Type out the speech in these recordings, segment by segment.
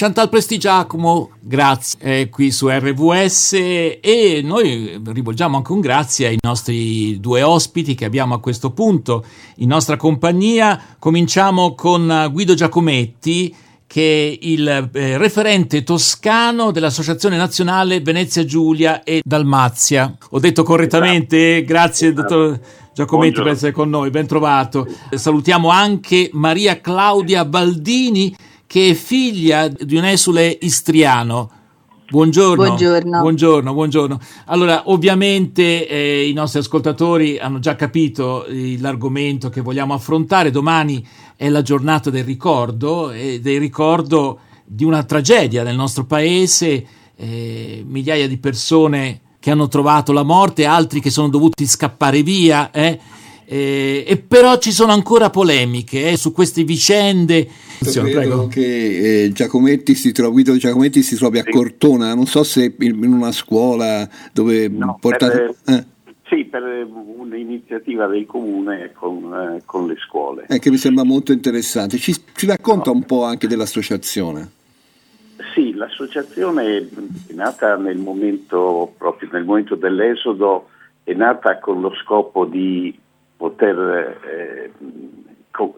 Chantal Prestigiacomo, grazie, è qui su RVS e noi rivolgiamo anche un grazie ai nostri due ospiti che abbiamo a questo punto in nostra compagnia. Cominciamo con Guido Giacometti che è il eh, referente toscano dell'Associazione Nazionale Venezia Giulia e Dalmazia. Ho detto correttamente? Esatto. Grazie, esatto. dottor Giacometti, Buongiorno. per essere con noi. Ben trovato. Salutiamo anche Maria Claudia Baldini, che è figlia di un esule istriano. Buongiorno. Buongiorno. Buongiorno, buongiorno. Allora, ovviamente eh, i nostri ascoltatori hanno già capito eh, l'argomento che vogliamo affrontare. Domani è la giornata del ricordo e del ricordo di una tragedia nel nostro paese, eh, migliaia di persone che hanno trovato la morte, altri che sono dovuti scappare via. Eh. Eh, e però ci sono ancora polemiche eh, su queste vicende. Credo Prego. che eh, Giacometti si trovi, Guido Giacometti si trovi a Cortona, non so se in, in una scuola dove no, portate... Per, eh. Sì, per un'iniziativa del comune con, eh, con le scuole. Eh, che mi sembra molto interessante. Ci, ci racconta no. un po' anche dell'associazione? Sì, l'associazione è nata nel momento, proprio nel momento dell'esodo, è nata con lo scopo di poter eh,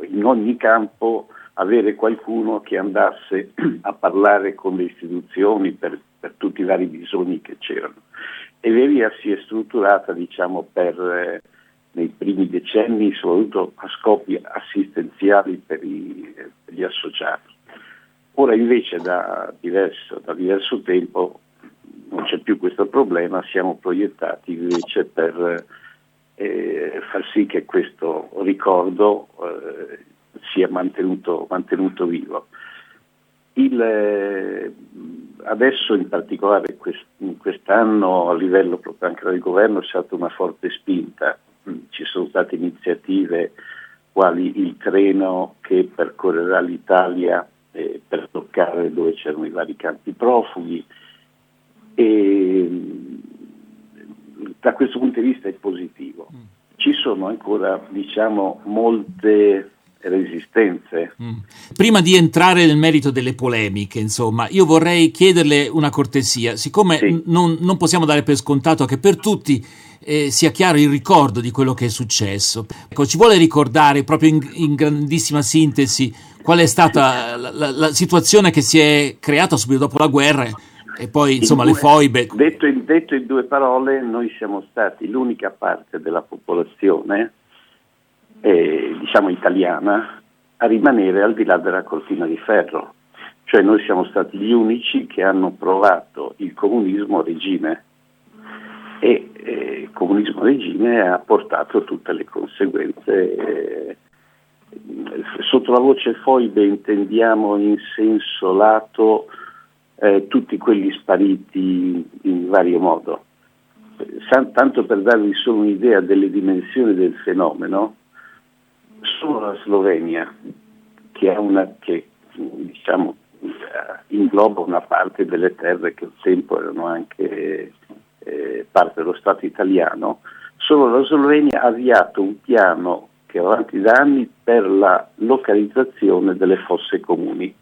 in ogni campo avere qualcuno che andasse a parlare con le istituzioni per, per tutti i vari bisogni che c'erano. E via si è strutturata diciamo, per, eh, nei primi decenni soprattutto a scopi assistenziali per, i, per gli associati. Ora invece da diverso, da diverso tempo non c'è più questo problema, siamo proiettati invece per eh, far sì che questo ricordo eh, sia mantenuto, mantenuto vivo. Il, eh, adesso in particolare quest, in quest'anno a livello proprio anche del governo c'è stata una forte spinta, ci sono state iniziative quali il treno che percorrerà l'Italia eh, per toccare dove c'erano i vari campi profughi e da questo punto di vista è positivo. Mm. Ci sono ancora diciamo, molte resistenze. Mm. Prima di entrare nel merito delle polemiche, insomma, io vorrei chiederle una cortesia, siccome sì. non, non, possiamo dare per scontato che per tutti eh, sia chiaro il ricordo di quello che è successo. Ecco, ci vuole ricordare proprio in, in grandissima sintesi qual è stata la, la, la situazione che si è creata subito dopo la guerra e poi insomma due, le foibe. Detto in, detto in, due parole, noi siamo stati l'unica parte della popolazione, eh, diciamo italiana, a rimanere al di là della cortina di ferro. Cioè noi siamo stati gli unici che hanno provato il comunismo regime e eh, il comunismo regime ha portato tutte le conseguenze. Eh, sotto la voce foibe intendiamo in senso lato eh, tutti quelli spariti in vario modo. Tanto per darvi solo un'idea delle dimensioni del fenomeno, solo la Slovenia, che, una, che diciamo, ingloba una parte delle terre che un tempo erano anche eh, parte dello Stato italiano, solo la Slovenia ha avviato un piano che è avanti da anni per la localizzazione delle fosse comuni.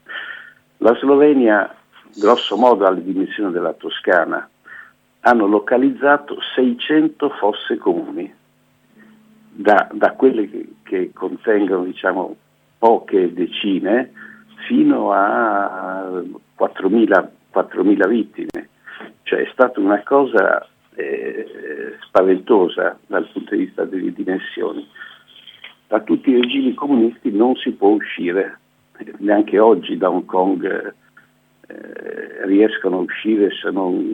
La Slovenia grosso modo alle dimensioni della Toscana, hanno localizzato 600 fosse comuni, da, da quelle che, che contengono diciamo, poche decine fino a 4.000, 4.000 vittime. Cioè è stata una cosa eh, spaventosa dal punto di vista delle dimensioni. Da tutti i regimi comunisti non si può uscire, neanche oggi da Hong Kong eh, riescono a uscire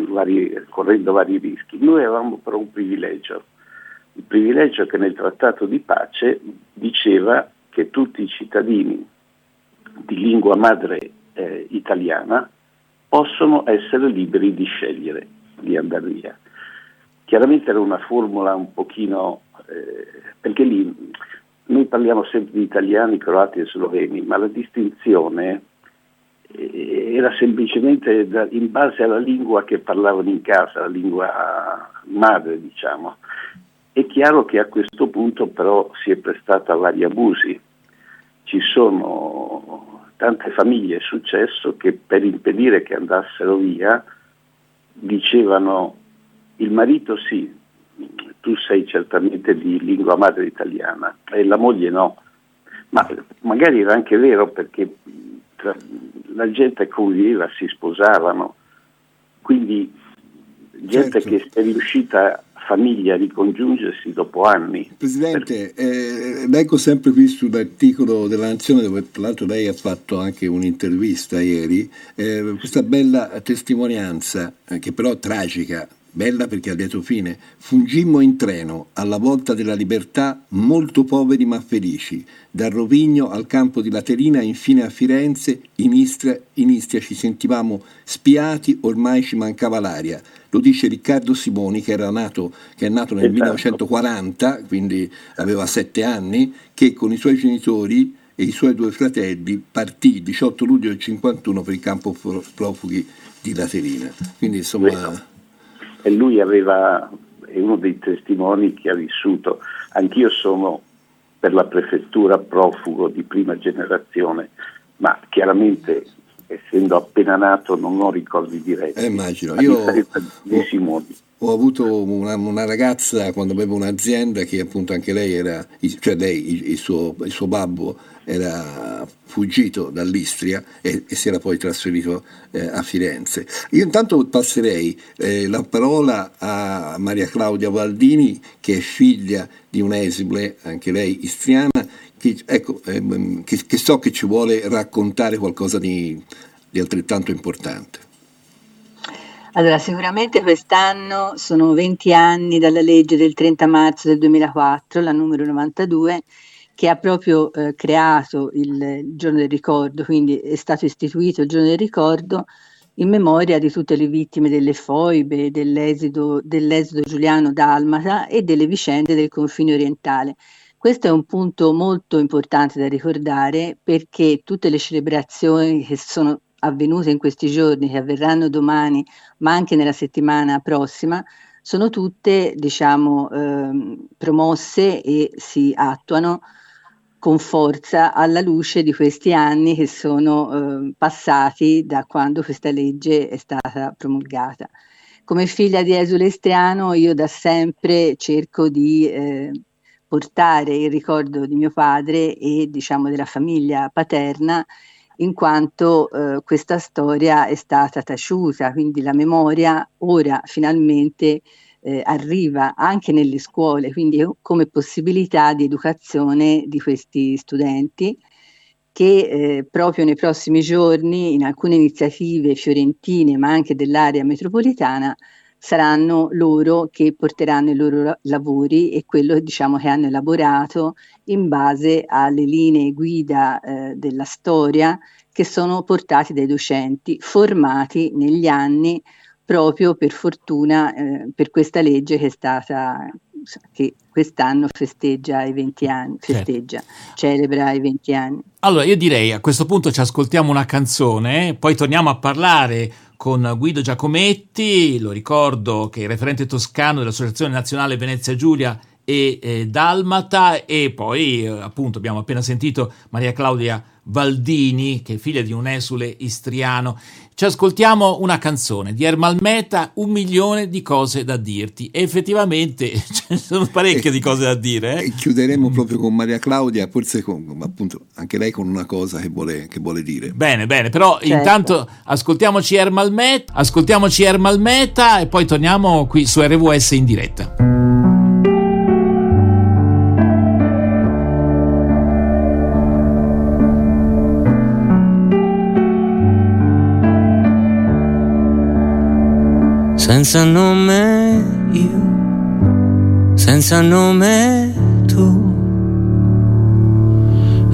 vari, correndo vari rischi. Noi avevamo però un privilegio, il privilegio che nel trattato di pace diceva che tutti i cittadini di lingua madre eh, italiana possono essere liberi di scegliere di andare via. Chiaramente era una formula un pochino, eh, perché lì noi parliamo sempre di italiani, croati e sloveni, ma la distinzione era semplicemente in base alla lingua che parlavano in casa, la lingua madre diciamo. È chiaro che a questo punto però si è prestata a vari abusi. Ci sono tante famiglie è successo che per impedire che andassero via dicevano il marito sì, tu sei certamente di lingua madre italiana e la moglie no, ma magari era anche vero perché la gente conviveva, si sposavano, quindi gente certo. che è riuscita famiglia ricongiungersi dopo anni. Presidente, eh, leggo sempre qui sull'articolo della Nazione dove tra l'altro lei ha fatto anche un'intervista ieri, eh, questa bella testimonianza eh, che però tragica bella perché ha lieto fine. Fungimmo in treno, alla volta della libertà, molto poveri ma felici. Dal Rovigno al campo di Laterina, infine a Firenze, in Istria, in Istria ci sentivamo spiati, ormai ci mancava l'aria. Lo dice Riccardo Simoni, che, nato, che è nato nel 1940, esatto. quindi aveva sette anni, che con i suoi genitori e i suoi due fratelli partì il 18 luglio del 1951 per il campo profughi di Laterina. Quindi insomma e lui aveva, è uno dei testimoni che ha vissuto. Anch'io sono per la prefettura profugo di prima generazione, ma chiaramente essendo appena nato non ho ricordi diretti. Eh, immagino, io di Simoni. Ho avuto una, una, ragazza quando avevo un'azienda che appunto anche lei era, cioè lei, il, suo, il suo babbo era fuggito dall'Istria e, e si era poi trasferito eh, a Firenze. Io intanto passerei eh, la parola a Maria Claudia Valdini, che è figlia di un'esile, anche lei istriana, che, ecco, ehm, che, che, so che ci vuole raccontare qualcosa di, di altrettanto importante. Allora, sicuramente quest'anno sono 20 anni dalla legge del 30 marzo del 2004, la numero 92, che ha proprio eh, creato il, giorno del ricordo, quindi è stato istituito il giorno del ricordo in memoria di tutte le vittime delle foibe, dell'esodo, dell'esodo giuliano dalmata e delle vicende del confine orientale. Questo è un punto molto importante da ricordare perché tutte le celebrazioni che sono avvenute in questi giorni, che avverranno domani, ma anche nella settimana prossima, sono tutte diciamo, eh, promosse e si attuano con forza alla luce di questi anni che sono eh, passati da quando questa legge è stata promulgata. Come figlia di esule io da sempre cerco di eh, portare il ricordo di mio padre e diciamo della famiglia paterna in quanto eh, questa storia è stata taciuta, quindi la memoria ora finalmente eh, arriva anche nelle scuole, quindi come possibilità di educazione di questi studenti che eh, proprio nei prossimi giorni in alcune iniziative fiorentine ma anche dell'area metropolitana saranno loro che porteranno i loro lavori e quello diciamo, che hanno elaborato in base alle linee guida eh, della storia che sono portati dai docenti formati negli anni proprio per fortuna eh, per questa legge che è stata che quest'anno festeggia i 20 anni, certo. festeggia, certo. celebra i 20 anni. Allora io direi a questo punto ci ascoltiamo una canzone, poi torniamo a parlare con Guido Giacometti, lo ricordo che è il referente toscano dell'Associazione Nazionale Venezia Giulia e eh, Dalmata. E poi eh, appunto abbiamo appena sentito Maria Claudia Valdini che è figlia di un esule istriano ci ascoltiamo una canzone di Ermal Meta, un milione di cose da dirti. E effettivamente ci sono parecchie e, di cose da dire. Eh? E chiuderemo proprio con Maria Claudia, forse con, appunto anche lei con una cosa che vuole, che vuole dire. Bene, bene, però certo. intanto ascoltiamoci Ermal Meta, ascoltiamoci Ermal Meta e poi torniamo qui su RWS in diretta. Senza nome io, senza nome tu.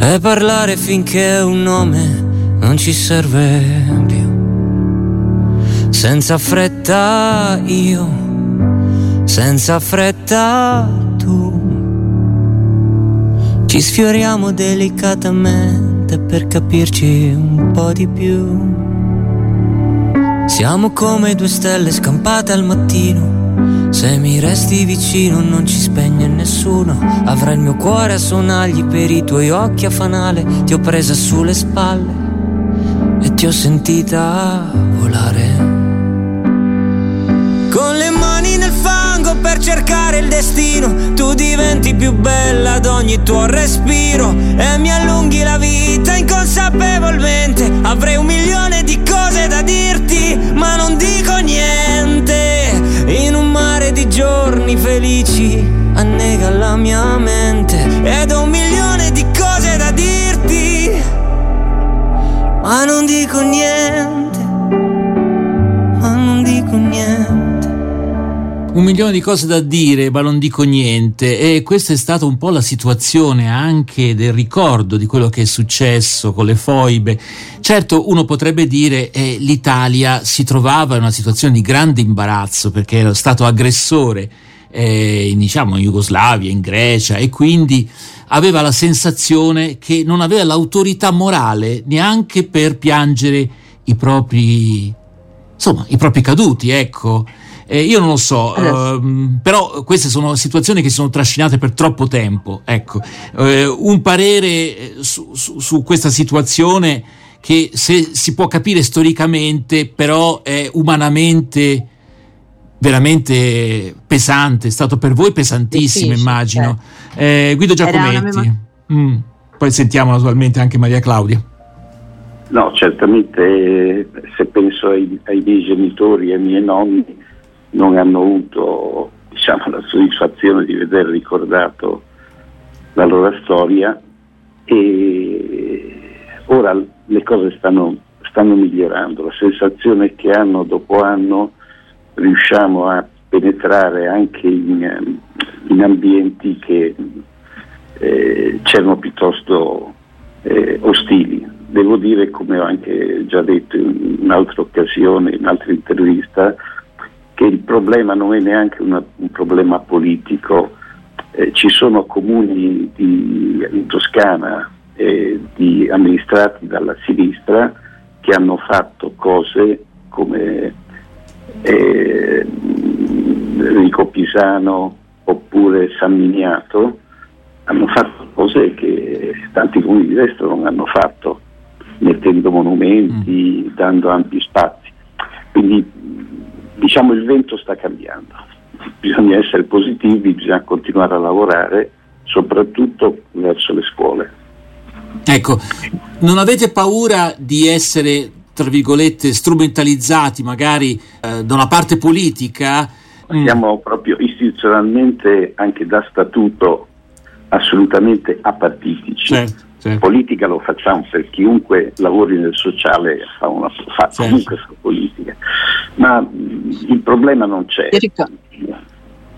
E parlare finché un nome non ci serve più. Senza fretta io, senza fretta tu. Ci sfioriamo delicatamente per capirci un po' di più. Siamo come due stelle scampate al mattino. Se mi resti vicino non ci spegne nessuno. Avrai il mio cuore a sonagli per i tuoi occhi a fanale. Ti ho presa sulle spalle ti ho sentita volare. Con le mani nel fango per cercare il destino, tu diventi più bella ad ogni tuo respiro e mi allunghi la vita inconsapevolmente. Avrei un milione di cose dico niente, ma non dico niente. Un milione di cose da dire, ma non dico niente. E questa è stata un po' la situazione anche del ricordo di quello che è successo con le foibe. Certo, uno potrebbe dire che eh, l'Italia si trovava in una situazione di grande imbarazzo perché era stato aggressore eh, diciamo in Jugoslavia, in Grecia e quindi aveva la sensazione che non aveva l'autorità morale neanche per piangere i propri insomma i propri caduti, ecco. Eh, io non lo so, ehm, però queste sono situazioni che si sono trascinate per troppo tempo. Ecco. Eh, un parere eh, su, su, su, questa situazione che se si può capire storicamente, però è umanamente veramente pesante, è stato per voi pesantissimo, immagino. Certo. Eh, Guido Giacometti, mm. poi sentiamo naturalmente anche Maria Claudia. No, certamente se penso ai, ai miei genitori e ai miei nonni non hanno avuto diciamo, la soddisfazione di veder ricordato la loro storia e ora le cose stanno, stanno migliorando, la sensazione che hanno dopo anno riusciamo a penetrare anche in, in ambienti che eh, c'erano piuttosto eh, ostili. Devo dire, come ho anche già detto in un'altra occasione, in un'altra intervista, che il problema non è neanche una, un problema politico. Eh, ci sono comuni di, in Toscana eh, di, amministrati dalla sinistra che hanno fatto cose come eh, Enrico Pisano oppure San Miniato, hanno fatto cose che tanti comuni di destra non hanno fatto, mettendo monumenti, mm. dando ampi spazi. Quindi diciamo il vento sta cambiando, bisogna essere positivi, bisogna continuare a lavorare soprattutto verso le scuole. Ecco, non avete paura di essere, tra virgolette, strumentalizzati magari eh, da una parte politica? Mm. Siamo mm. proprio istituzionalmente, anche da statuto, assolutamente apartitici. Certo Certo. Politica lo facciamo per chiunque lavori nel sociale, fa, una, fa certo. comunque fa politica, ma il problema non c'è.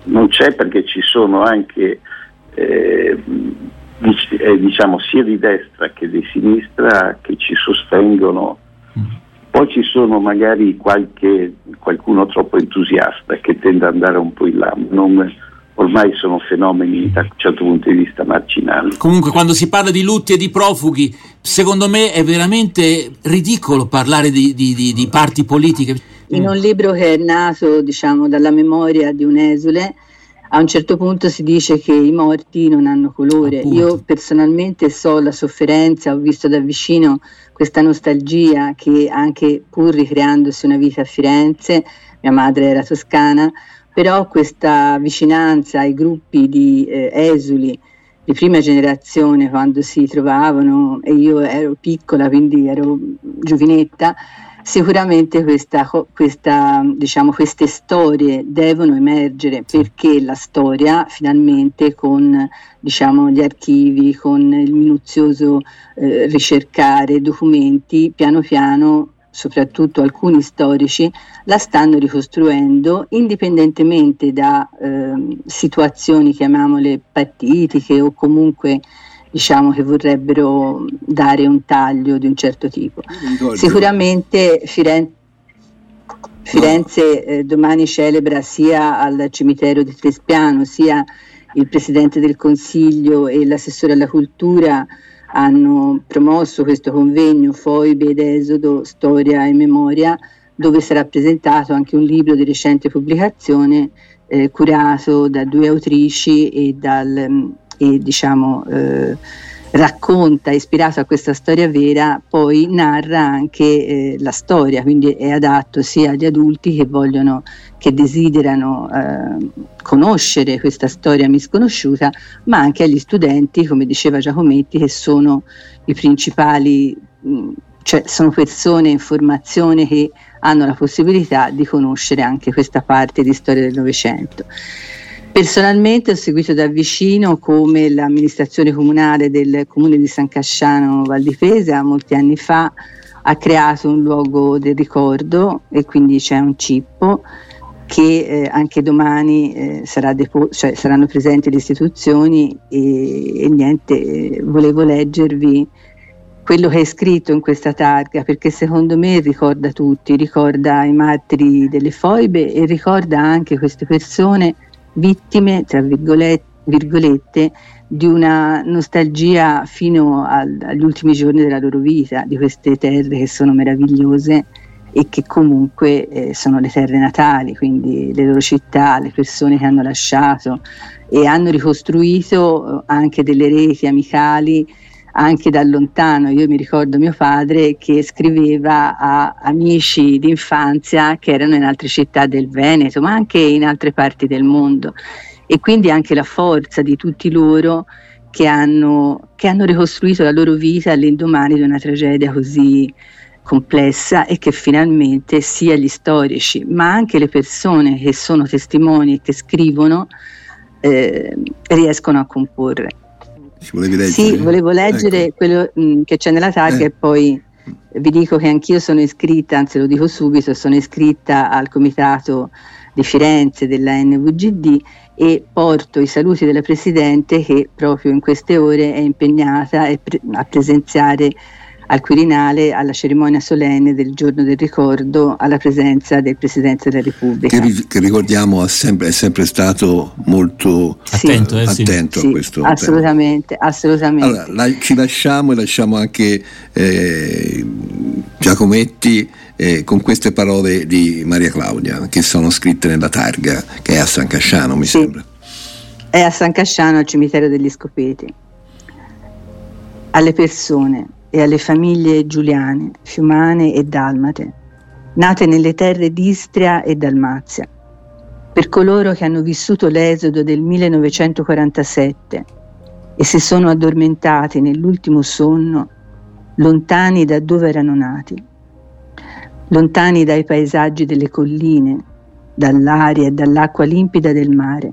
Non c'è perché ci sono anche eh, eh, diciamo sia di destra che di sinistra che ci sostengono. Poi ci sono magari qualche, qualcuno troppo entusiasta che tende ad andare un po' in là. Non, ormai sono fenomeni da un certo punto di vista marginali. Comunque quando si parla di lutti e di profughi, secondo me è veramente ridicolo parlare di, di, di, di parti politiche. In un libro che è nato diciamo, dalla memoria di un esule, a un certo punto si dice che i morti non hanno colore. Appunto. Io personalmente so la sofferenza, ho visto da vicino questa nostalgia che anche pur ricreandosi una vita a Firenze, mia madre era toscana, però questa vicinanza ai gruppi di eh, esuli di prima generazione quando si trovavano e io ero piccola quindi ero giovinetta sicuramente questa, questa, diciamo, queste storie devono emergere perché la storia finalmente con diciamo, gli archivi, con il minuzioso eh, ricercare documenti, piano piano soprattutto alcuni storici, la stanno ricostruendo indipendentemente da eh, situazioni, chiamiamole partitiche o comunque diciamo che vorrebbero dare un taglio di un certo tipo. Sicuramente Firenze, Firenze eh, domani celebra sia al cimitero di Trespiano sia il Presidente del Consiglio e l'assessore alla cultura hanno promosso questo convegno Foibe ed Esodo, Storia e Memoria, dove sarà presentato anche un libro di recente pubblicazione eh, curato da due autrici e, dal, e diciamo, eh, racconta, ispirato a questa storia vera, poi narra anche eh, la storia, quindi è adatto sia agli adulti che vogliono, che desiderano eh, conoscere questa storia misconosciuta, ma anche agli studenti, come diceva Giacometti, che sono i principali, mh, cioè sono persone in formazione che hanno la possibilità di conoscere anche questa parte di storia del Novecento. Personalmente ho seguito da vicino come l'amministrazione comunale del comune di San Casciano Val di Pesa molti anni fa ha creato un luogo del ricordo e quindi c'è un cippo che eh, anche domani eh, sarà depo- cioè saranno presenti le istituzioni e, e niente, eh, volevo leggervi quello che è scritto in questa targa perché secondo me ricorda tutti, ricorda i martiri delle foibe e ricorda anche queste persone vittime, tra virgolette, di una nostalgia fino al, agli ultimi giorni della loro vita, di queste terre che sono meravigliose e che comunque eh, sono le terre natali, quindi le loro città, le persone che hanno lasciato e hanno ricostruito eh, anche delle reti amicali anche da lontano. Io mi ricordo mio padre che scriveva a amici d'infanzia che erano in altre città del Veneto, ma anche in altre parti del mondo. E quindi anche la forza di tutti loro che hanno, che hanno ricostruito la loro vita all'indomani di una tragedia così complessa e che finalmente sia gli storici, ma anche le persone che sono testimoni e che scrivono eh, riescono a comporre. Sì, volevo leggere ecco. quello mh, mm, che c'è nella targa eh. e poi vi dico che anch'io sono iscritta, anzi lo dico subito, sono iscritta al comitato di Firenze della NVGD e porto i saluti della Presidente che proprio in queste ore è impegnata a presenziare al Quirinale alla cerimonia solenne del giorno del ricordo alla presenza del Presidente della Repubblica. Che, che ricordiamo sempre, è sempre stato molto sì. attento, eh, attento sì. a questo assolutamente, tema. Assolutamente. Allora, la, ci lasciamo e lasciamo anche eh, Giacometti eh, con queste parole di Maria Claudia che sono scritte nella targa che è a San Casciano mi sì. sembra. È a San Casciano al cimitero degli Scopeti. Alle persone e alle famiglie giuliane, fiumane e dalmate, nate nelle terre d'Istria e Dalmazia, per coloro che hanno vissuto l'esodo del 1947 e si sono addormentati nell'ultimo sonno, lontani da dove erano nati, lontani dai paesaggi delle colline, dall'aria e dall'acqua limpida del mare,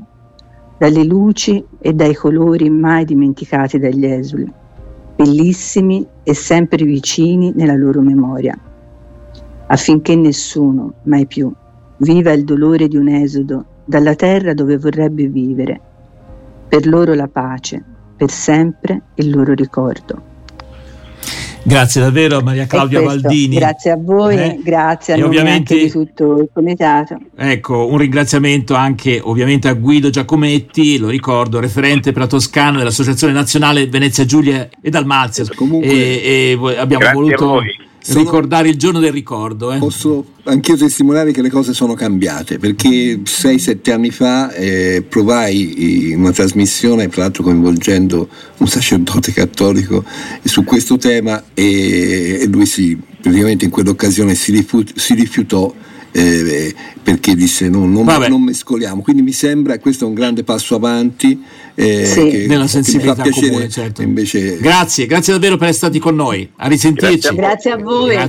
dalle luci e dai colori mai dimenticati dagli esuli bellissimi e sempre vicini nella loro memoria, affinché nessuno, mai più, viva il dolore di un esodo dalla terra dove vorrebbe vivere, per loro la pace, per sempre il loro ricordo. Grazie davvero Maria Claudia Baldini. Grazie a voi, eh? grazie a e ovviamente, di tutto il comitato. Ecco, un ringraziamento anche ovviamente a Guido Giacometti, lo ricordo, referente per la Toscana dell'Associazione Nazionale Venezia Giulia e Dalmazia. Comunque, e, e abbiamo voluto sono, ricordare il giorno del ricordo. Eh. Posso anch'io testimoniare che le cose sono cambiate perché 6-7 anni fa eh, provai una trasmissione, tra l'altro coinvolgendo un sacerdote cattolico su questo tema e, e lui si, praticamente in quell'occasione si, rifiut- si rifiutò eh, perché disse no, non, non, mescoliamo. Quindi mi sembra che questo è un grande passo avanti. Eh, sì. che, nella sensibilità comune, certo. invece... Grazie, grazie davvero per essere stati con noi. A risentirci. Grazie a voi. Grazie.